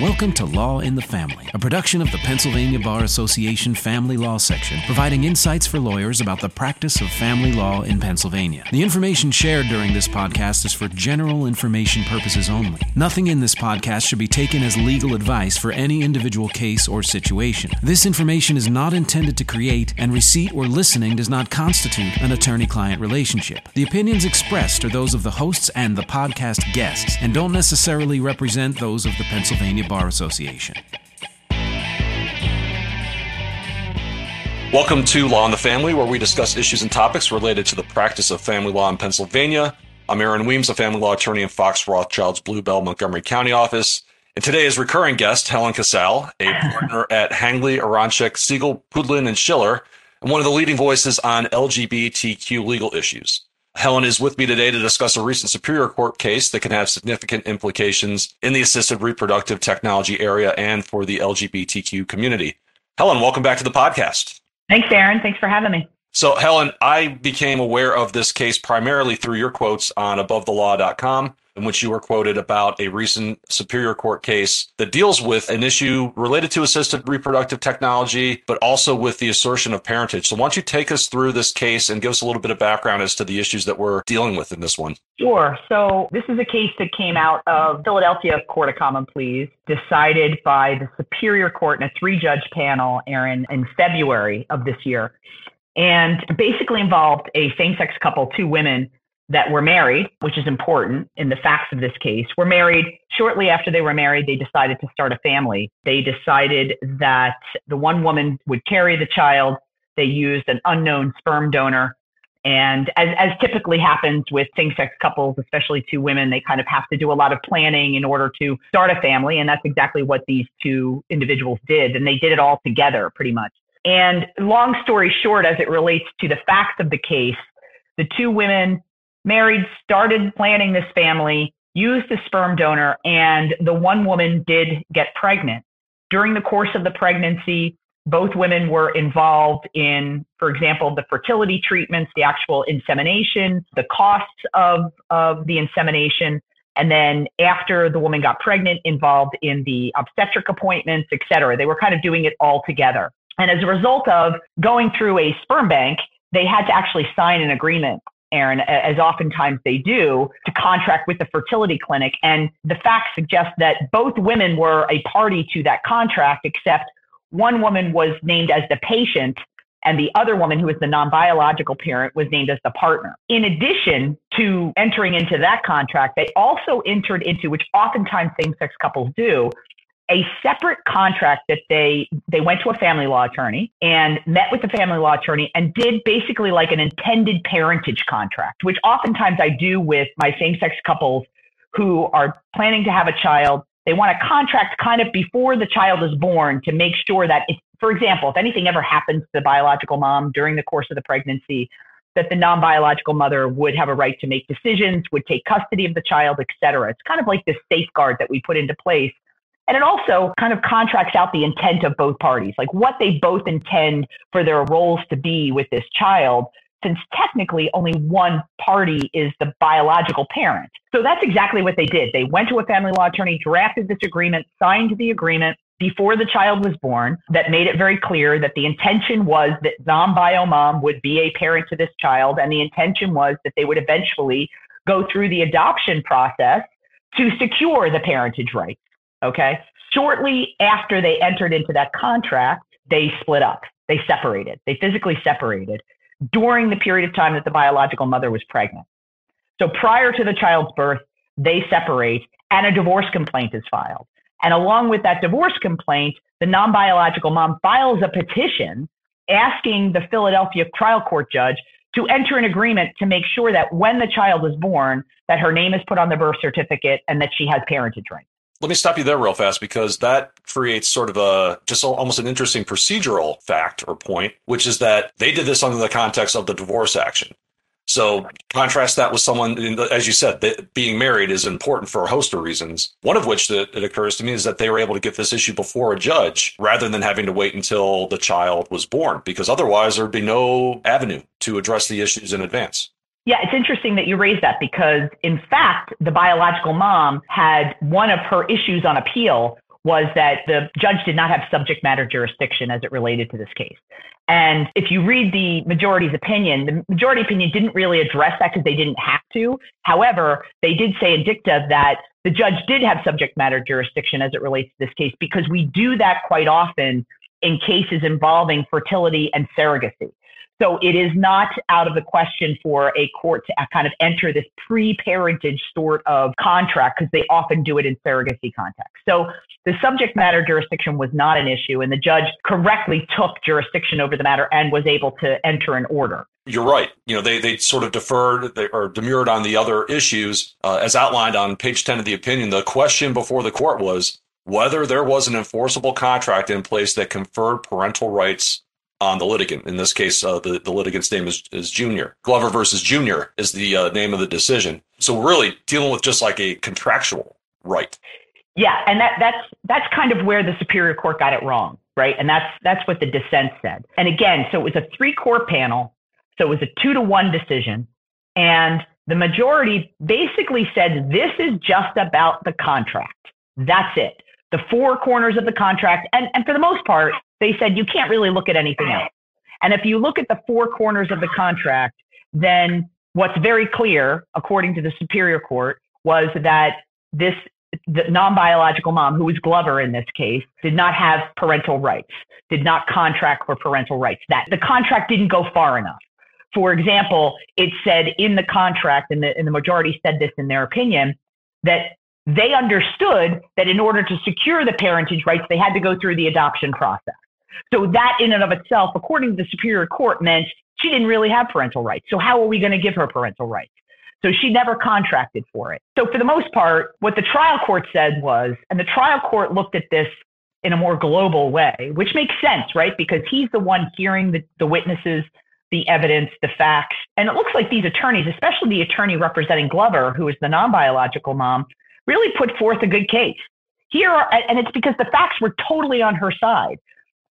Welcome to Law in the Family, a production of the Pennsylvania Bar Association Family Law Section, providing insights for lawyers about the practice of family law in Pennsylvania. The information shared during this podcast is for general information purposes only. Nothing in this podcast should be taken as legal advice for any individual case or situation. This information is not intended to create, and receipt or listening does not constitute an attorney client relationship. The opinions expressed are those of the hosts and the podcast guests, and don't necessarily represent those of the Pennsylvania Bar Association. Welcome to Law in the Family, where we discuss issues and topics related to the practice of family law in Pennsylvania. I'm Aaron Weems, a family law attorney in Fox Rothschild's Blue Bell Montgomery County office. And today is recurring guest Helen Casale, a partner at Hangley, Aronchick, Segal, Pudlin, and Schiller, and one of the leading voices on LGBTQ legal issues. Helen is with me today to discuss a recent Superior Court case that can have significant implications in the assisted reproductive technology area and for the LGBTQ community. Helen, welcome back to the podcast. Thanks, Aaron. Thanks for having me. So, Helen, I became aware of this case primarily through your quotes on abovethelaw.com in which you were quoted about a recent Superior Court case that deals with an issue related to assisted reproductive technology, but also with the assertion of parentage. So, why don't you take us through this case and give us a little bit of background as to the issues that we're dealing with in this one? Sure. So, this is a case that came out of Philadelphia Court of Common Pleas, decided by the Superior Court in a three judge panel, Aaron, in February of this year. And basically involved a same sex couple, two women that were married, which is important in the facts of this case, were married. Shortly after they were married, they decided to start a family. They decided that the one woman would carry the child. They used an unknown sperm donor. And as, as typically happens with same sex couples, especially two women, they kind of have to do a lot of planning in order to start a family. And that's exactly what these two individuals did. And they did it all together pretty much. And long story short, as it relates to the facts of the case, the two women married, started planning this family, used a sperm donor, and the one woman did get pregnant. During the course of the pregnancy, both women were involved in, for example, the fertility treatments, the actual insemination, the costs of, of the insemination, and then after the woman got pregnant, involved in the obstetric appointments, et cetera. They were kind of doing it all together. And as a result of going through a sperm bank, they had to actually sign an agreement Aaron, as oftentimes they do, to contract with the fertility clinic. And the facts suggest that both women were a party to that contract, except one woman was named as the patient and the other woman, who was the non biological parent, was named as the partner. In addition to entering into that contract, they also entered into, which oftentimes same sex couples do, a separate contract that they they went to a family law attorney and met with the family law attorney and did basically like an intended parentage contract, which oftentimes I do with my same-sex couples who are planning to have a child. They want a contract kind of before the child is born to make sure that if, for example, if anything ever happens to the biological mom during the course of the pregnancy, that the non-biological mother would have a right to make decisions, would take custody of the child, et cetera. It's kind of like this safeguard that we put into place and it also kind of contracts out the intent of both parties, like what they both intend for their roles to be with this child, since technically only one party is the biological parent. So that's exactly what they did. They went to a family law attorney, drafted this agreement, signed the agreement before the child was born that made it very clear that the intention was that non-bio mom would be a parent to this child and the intention was that they would eventually go through the adoption process to secure the parentage rights. Okay. Shortly after they entered into that contract, they split up. They separated. They physically separated during the period of time that the biological mother was pregnant. So prior to the child's birth, they separate and a divorce complaint is filed. And along with that divorce complaint, the non biological mom files a petition asking the Philadelphia trial court judge to enter an agreement to make sure that when the child is born, that her name is put on the birth certificate and that she has parentage rights. Let me stop you there real fast because that creates sort of a just almost an interesting procedural fact or point, which is that they did this under the context of the divorce action. So contrast that with someone, as you said, being married is important for a host of reasons. One of which that it occurs to me is that they were able to get this issue before a judge rather than having to wait until the child was born, because otherwise there'd be no avenue to address the issues in advance. Yeah, it's interesting that you raised that because, in fact, the biological mom had one of her issues on appeal was that the judge did not have subject matter jurisdiction as it related to this case. And if you read the majority's opinion, the majority opinion didn't really address that because they didn't have to. However, they did say in dicta that the judge did have subject matter jurisdiction as it relates to this case because we do that quite often in cases involving fertility and surrogacy. So it is not out of the question for a court to kind of enter this pre-parentage sort of contract because they often do it in surrogacy context. So the subject matter jurisdiction was not an issue and the judge correctly took jurisdiction over the matter and was able to enter an order. You're right. You know, they, they sort of deferred or demurred on the other issues uh, as outlined on page 10 of the opinion. The question before the court was whether there was an enforceable contract in place that conferred parental rights on the litigant. In this case, uh, the, the litigant's name is, is Junior. Glover versus Junior is the uh, name of the decision. So we're really dealing with just like a contractual right. Yeah, and that that's that's kind of where the Superior Court got it wrong, right? And that's that's what the dissent said. And again, so it was a three court panel, so it was a two to one decision, and the majority basically said this is just about the contract. That's it. The four corners of the contract, and, and for the most part, they said you can't really look at anything else. And if you look at the four corners of the contract, then what's very clear, according to the Superior Court, was that this the non-biological mom, who was Glover in this case, did not have parental rights, did not contract for parental rights. That the contract didn't go far enough. For example, it said in the contract, and the, and the majority said this in their opinion, that they understood that in order to secure the parentage rights, they had to go through the adoption process. So that in and of itself, according to the Superior Court, meant she didn't really have parental rights. So how are we going to give her parental rights? So she never contracted for it. So for the most part, what the trial court said was, and the trial court looked at this in a more global way, which makes sense, right? Because he's the one hearing the, the witnesses, the evidence, the facts. And it looks like these attorneys, especially the attorney representing Glover, who is the non biological mom, really put forth a good case. Here, are, and it's because the facts were totally on her side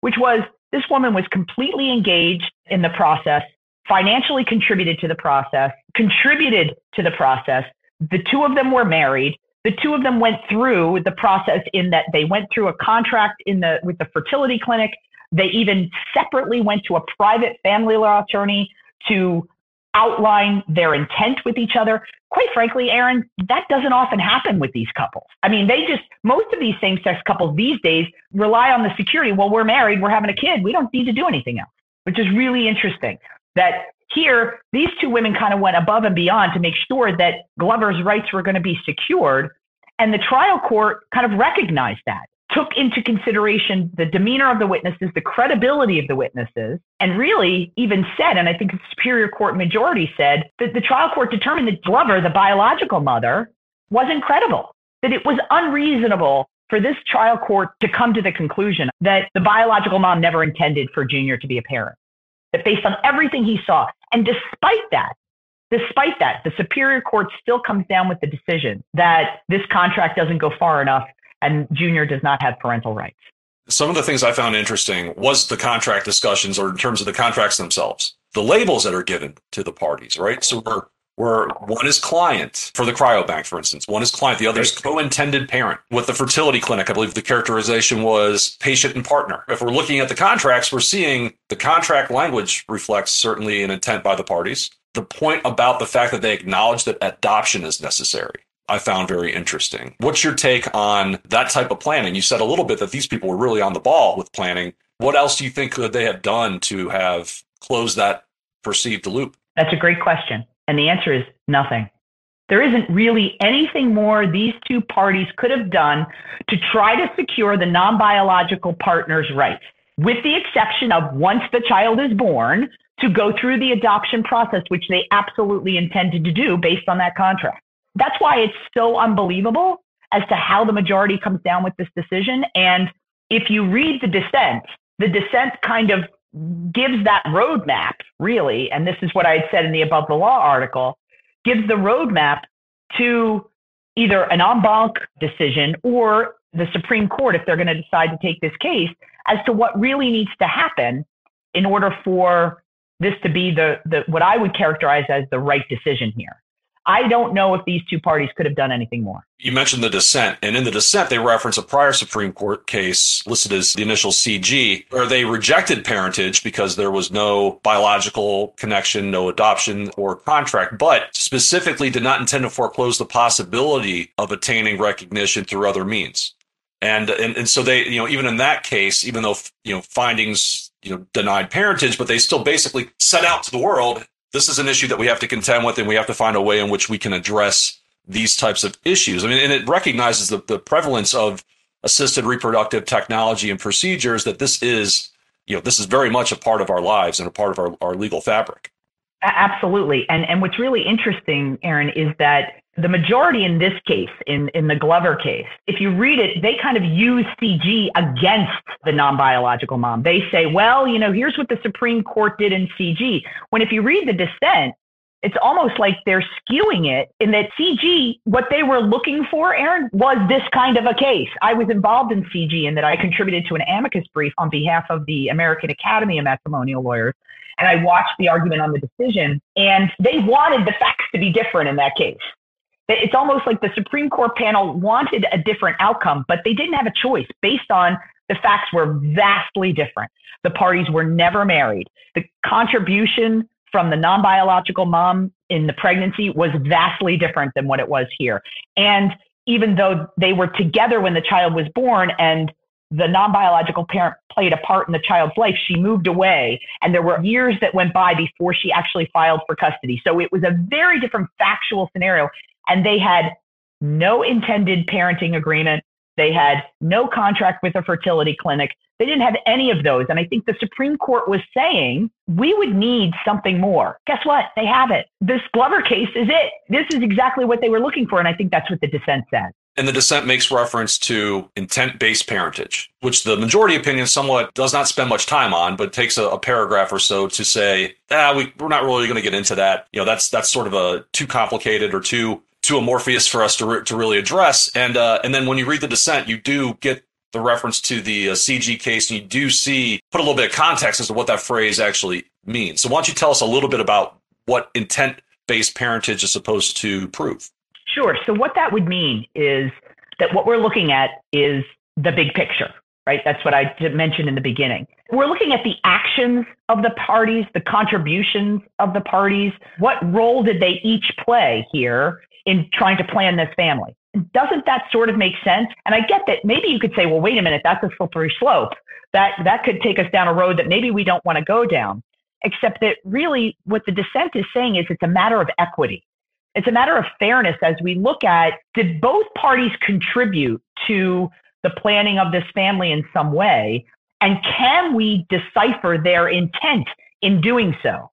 which was this woman was completely engaged in the process, financially contributed to the process, contributed to the process. The two of them were married. The two of them went through the process in that they went through a contract in the with the fertility clinic. They even separately went to a private family law attorney to outline their intent with each other. Quite frankly, Aaron, that doesn't often happen with these couples. I mean, they just, most of these same sex couples these days rely on the security. Well, we're married, we're having a kid, we don't need to do anything else, which is really interesting. That here, these two women kind of went above and beyond to make sure that Glover's rights were going to be secured. And the trial court kind of recognized that took into consideration the demeanor of the witnesses, the credibility of the witnesses, and really even said, and I think the Superior Court majority said, that the trial court determined that Glover, the biological mother, wasn't credible, that it was unreasonable for this trial court to come to the conclusion that the biological mom never intended for Junior to be a parent. That based on everything he saw, and despite that, despite that, the Superior Court still comes down with the decision that this contract doesn't go far enough and Junior does not have parental rights. Some of the things I found interesting was the contract discussions or in terms of the contracts themselves, the labels that are given to the parties, right? So we're where one is client for the cryobank, for instance. One is client, the other is co-intended parent. With the fertility clinic, I believe the characterization was patient and partner. If we're looking at the contracts, we're seeing the contract language reflects certainly an intent by the parties. The point about the fact that they acknowledge that adoption is necessary. I found very interesting. What's your take on that type of planning? You said a little bit that these people were really on the ball with planning. What else do you think could they have done to have closed that perceived loop? That's a great question. And the answer is nothing. There isn't really anything more these two parties could have done to try to secure the non biological partner's rights, with the exception of once the child is born, to go through the adoption process, which they absolutely intended to do based on that contract that's why it's so unbelievable as to how the majority comes down with this decision. And if you read the dissent, the dissent kind of gives that roadmap, really, and this is what I had said in the Above the Law article, gives the roadmap to either an en banc decision or the Supreme Court, if they're going to decide to take this case, as to what really needs to happen in order for this to be the, the what I would characterize as the right decision here. I don't know if these two parties could have done anything more. You mentioned the dissent, and in the dissent, they reference a prior Supreme Court case listed as the initial CG, where they rejected parentage because there was no biological connection, no adoption or contract, but specifically did not intend to foreclose the possibility of attaining recognition through other means. And, and and so they, you know, even in that case, even though you know findings, you know, denied parentage, but they still basically set out to the world this is an issue that we have to contend with, and we have to find a way in which we can address these types of issues. I mean, and it recognizes the, the prevalence of assisted reproductive technology and procedures that this is, you know, this is very much a part of our lives and a part of our, our legal fabric. Absolutely. And and what's really interesting, Aaron, is that the majority in this case, in, in the Glover case, if you read it, they kind of use CG against the non biological mom. They say, well, you know, here's what the Supreme Court did in CG. When if you read the dissent, it's almost like they're skewing it in that CG, what they were looking for, Aaron, was this kind of a case. I was involved in CG and that I contributed to an amicus brief on behalf of the American Academy of Matrimonial Lawyers. And I watched the argument on the decision, and they wanted the facts to be different in that case. It's almost like the Supreme Court panel wanted a different outcome, but they didn't have a choice based on the facts were vastly different. The parties were never married. The contribution from the non biological mom in the pregnancy was vastly different than what it was here. And even though they were together when the child was born and the non biological parent played a part in the child's life, she moved away. And there were years that went by before she actually filed for custody. So it was a very different factual scenario and they had no intended parenting agreement. They had no contract with a fertility clinic. They didn't have any of those. And I think the Supreme Court was saying we would need something more. Guess what? They have it. This Glover case is it. This is exactly what they were looking for. And I think that's what the dissent said. And the dissent makes reference to intent based parentage, which the majority opinion somewhat does not spend much time on, but takes a, a paragraph or so to say, ah, we, we're not really going to get into that. You know, that's that's sort of a too complicated or too too amorphous for us to, re- to really address. And uh, and then when you read the dissent, you do get the reference to the uh, CG case, and you do see put a little bit of context as to what that phrase actually means. So why don't you tell us a little bit about what intent based parentage is supposed to prove? Sure. So what that would mean is that what we're looking at is the big picture, right? That's what I mentioned in the beginning. We're looking at the actions of the parties, the contributions of the parties. What role did they each play here in trying to plan this family. Doesn't that sort of make sense? And I get that maybe you could say, well, wait a minute, that's a slippery slope. That that could take us down a road that maybe we don't want to go down. Except that really what the dissent is saying is it's a matter of equity. It's a matter of fairness as we look at did both parties contribute to the planning of this family in some way? And can we decipher their intent in doing so?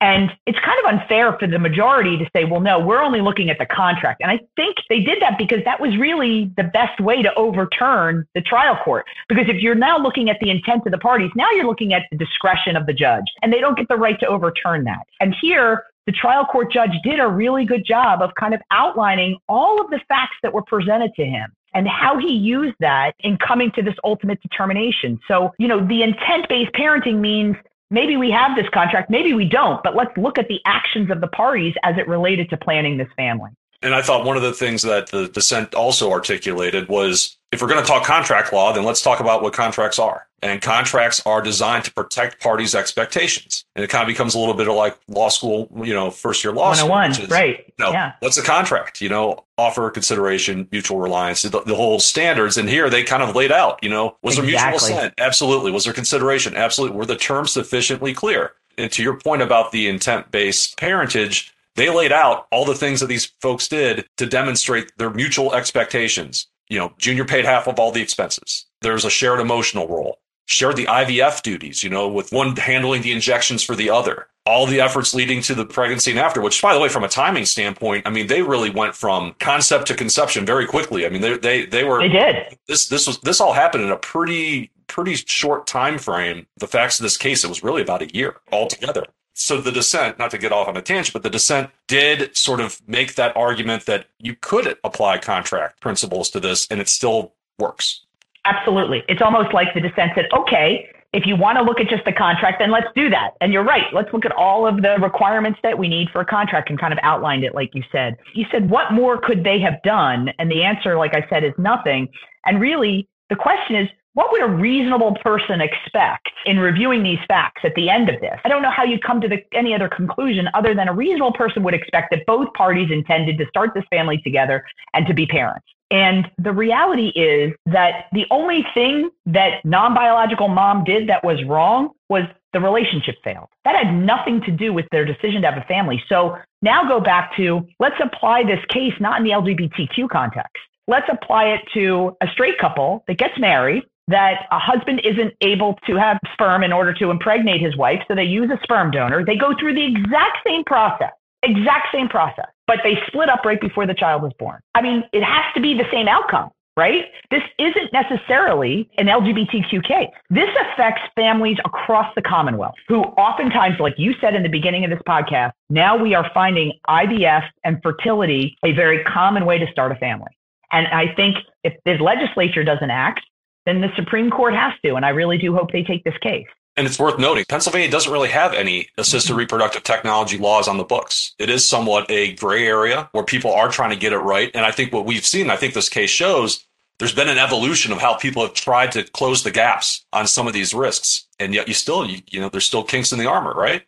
And it's kind of unfair for the majority to say, well, no, we're only looking at the contract. And I think they did that because that was really the best way to overturn the trial court. Because if you're now looking at the intent of the parties, now you're looking at the discretion of the judge, and they don't get the right to overturn that. And here, the trial court judge did a really good job of kind of outlining all of the facts that were presented to him and how he used that in coming to this ultimate determination. So, you know, the intent based parenting means maybe we have this contract, maybe we don't, but let's look at the actions of the parties as it related to planning this family. And I thought one of the things that the dissent also articulated was if we're going to talk contract law, then let's talk about what contracts are. And contracts are designed to protect parties' expectations. And it kind of becomes a little bit of like law school, you know, first year law school. 101, is, oh right. You know, yeah. What's a contract? You know, offer, consideration, mutual reliance, the, the, whole standards. And here they kind of laid out, you know, was exactly. there mutual assent? Absolutely. Was there consideration? Absolutely. Were the terms sufficiently clear? And to your point about the intent based parentage, they laid out all the things that these folks did to demonstrate their mutual expectations. You know, Junior paid half of all the expenses. There's a shared emotional role, shared the IVF duties, you know, with one handling the injections for the other. All the efforts leading to the pregnancy and after, which, by the way, from a timing standpoint, I mean, they really went from concept to conception very quickly. I mean, they they they were they did this this was this all happened in a pretty pretty short time frame. The facts of this case, it was really about a year altogether so the dissent, not to get off on a tangent, but the dissent did sort of make that argument that you could apply contract principles to this and it still works. Absolutely. It's almost like the dissent said, okay, if you want to look at just the contract, then let's do that. And you're right. Let's look at all of the requirements that we need for a contract and kind of outlined it, like you said. You said, what more could they have done? And the answer, like I said, is nothing. And really, the question is, what would a reasonable person expect in reviewing these facts at the end of this? I don't know how you come to the, any other conclusion other than a reasonable person would expect that both parties intended to start this family together and to be parents. And the reality is that the only thing that non biological mom did that was wrong was the relationship failed. That had nothing to do with their decision to have a family. So now go back to let's apply this case not in the LGBTQ context. Let's apply it to a straight couple that gets married, that a husband isn't able to have sperm in order to impregnate his wife. So they use a sperm donor. They go through the exact same process, exact same process but they split up right before the child was born. I mean, it has to be the same outcome, right? This isn't necessarily an LGBTQ case. This affects families across the Commonwealth who oftentimes, like you said in the beginning of this podcast, now we are finding IVF and fertility a very common way to start a family. And I think if the legislature doesn't act, then the Supreme Court has to. And I really do hope they take this case. And it's worth noting, Pennsylvania doesn't really have any assisted mm-hmm. reproductive technology laws on the books. It is somewhat a gray area where people are trying to get it right. And I think what we've seen, I think this case shows there's been an evolution of how people have tried to close the gaps on some of these risks. And yet you still, you, you know, there's still kinks in the armor, right?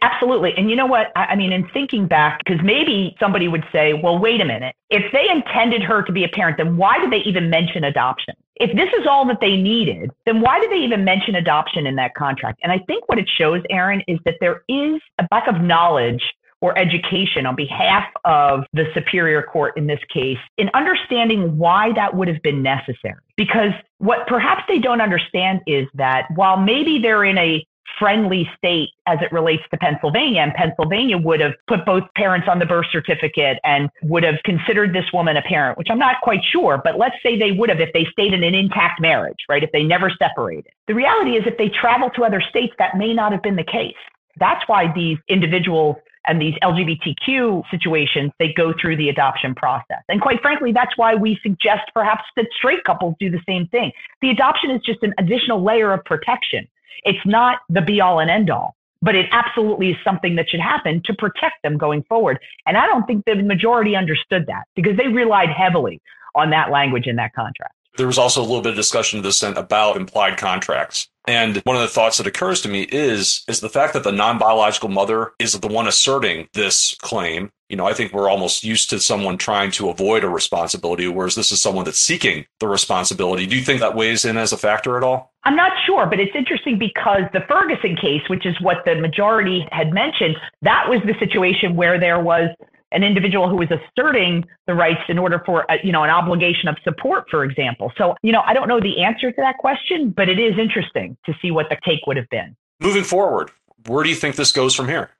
Absolutely. And you know what? I mean, in thinking back, because maybe somebody would say, well, wait a minute. If they intended her to be a parent, then why did they even mention adoption? If this is all that they needed, then why did they even mention adoption in that contract? And I think what it shows, Aaron, is that there is a lack of knowledge or education on behalf of the Superior Court in this case in understanding why that would have been necessary. Because what perhaps they don't understand is that while maybe they're in a friendly state as it relates to Pennsylvania. And Pennsylvania would have put both parents on the birth certificate and would have considered this woman a parent, which I'm not quite sure, but let's say they would have if they stayed in an intact marriage, right? If they never separated. The reality is, if they travel to other states, that may not have been the case. That's why these individuals and these LGBTQ situations, they go through the adoption process. And quite frankly, that's why we suggest perhaps that straight couples do the same thing. The adoption is just an additional layer of protection. It's not the be all and end all, but it absolutely is something that should happen to protect them going forward. And I don't think the majority understood that because they relied heavily on that language in that contract. There was also a little bit of discussion the Senate about implied contracts. And one of the thoughts that occurs to me is is the fact that the non-biological mother is the one asserting this claim. You know, I think we're almost used to someone trying to avoid a responsibility, whereas this is someone that's seeking the responsibility. Do you think that weighs in as a factor at all? I'm not sure, but it's interesting because the Ferguson case, which is what the majority had mentioned, that was the situation where there was an individual who is asserting the rights in order for a, you know an obligation of support for example. So you know i don't know the answer to that question but it is interesting to see what the take would have been. Moving forward where do you think this goes from here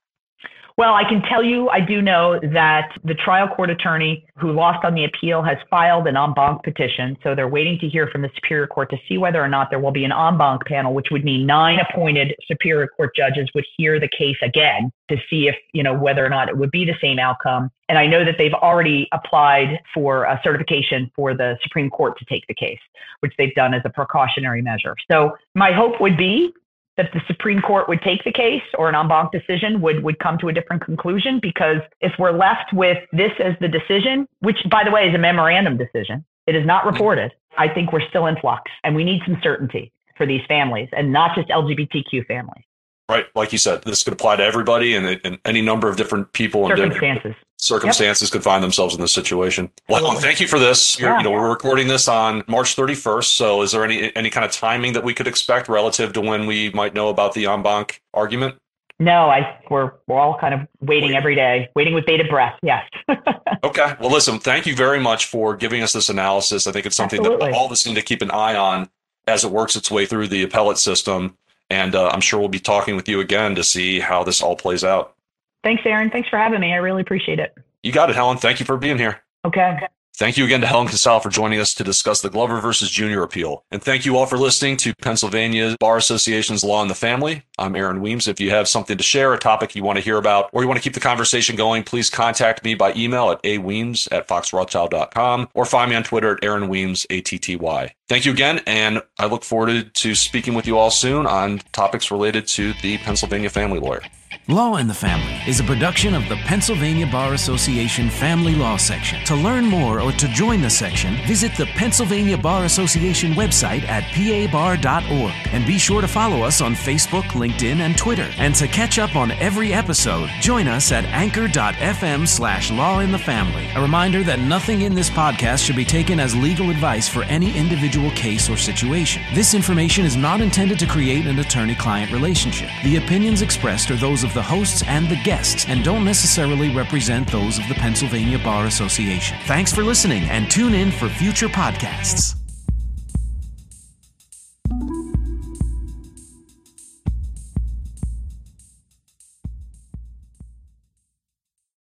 well, I can tell you, I do know that the trial court attorney who lost on the appeal has filed an en banc petition. So they're waiting to hear from the Superior Court to see whether or not there will be an en banc panel, which would mean nine appointed Superior Court judges would hear the case again to see if, you know, whether or not it would be the same outcome. And I know that they've already applied for a certification for the Supreme Court to take the case, which they've done as a precautionary measure. So my hope would be that the Supreme Court would take the case or an en banc decision would, would come to a different conclusion because if we're left with this as the decision, which by the way is a memorandum decision, it is not mm-hmm. reported, I think we're still in flux and we need some certainty for these families and not just LGBTQ families. Right. Like you said, this could apply to everybody and, and any number of different people and circumstances. Circumstances yep. could find themselves in this situation. Well, thank you for this. Yeah. You know, we're recording this on March 31st. So is there any any kind of timing that we could expect relative to when we might know about the en banc argument? No, I we're we're all kind of waiting every day, waiting with bated breath. Yes. okay. Well, listen, thank you very much for giving us this analysis. I think it's something Absolutely. that all of us need to keep an eye on as it works its way through the appellate system. And uh, I'm sure we'll be talking with you again to see how this all plays out. Thanks, Aaron. Thanks for having me. I really appreciate it. You got it, Helen. Thank you for being here. Okay. Thank you again to Helen Casale for joining us to discuss the Glover versus Junior appeal. And thank you all for listening to Pennsylvania Bar Association's Law in the Family. I'm Aaron Weems. If you have something to share, a topic you want to hear about, or you want to keep the conversation going, please contact me by email at aweems at foxrothschild.com or find me on Twitter at Aaron Weems, A-T-T-Y. Thank you again, and I look forward to speaking with you all soon on topics related to the Pennsylvania family lawyer. Law in the Family is a production of the Pennsylvania Bar Association Family Law Section. To learn more or to join the section, visit the Pennsylvania Bar Association website at pabar.org. And be sure to follow us on Facebook, LinkedIn, and Twitter. And to catch up on every episode, join us at anchor.fm slash law in the family. A reminder that nothing in this podcast should be taken as legal advice for any individual case or situation. This information is not intended to create an attorney client relationship. The opinions expressed are those of the hosts and the guests and don't necessarily represent those of the Pennsylvania Bar Association. Thanks for listening and tune in for future podcasts.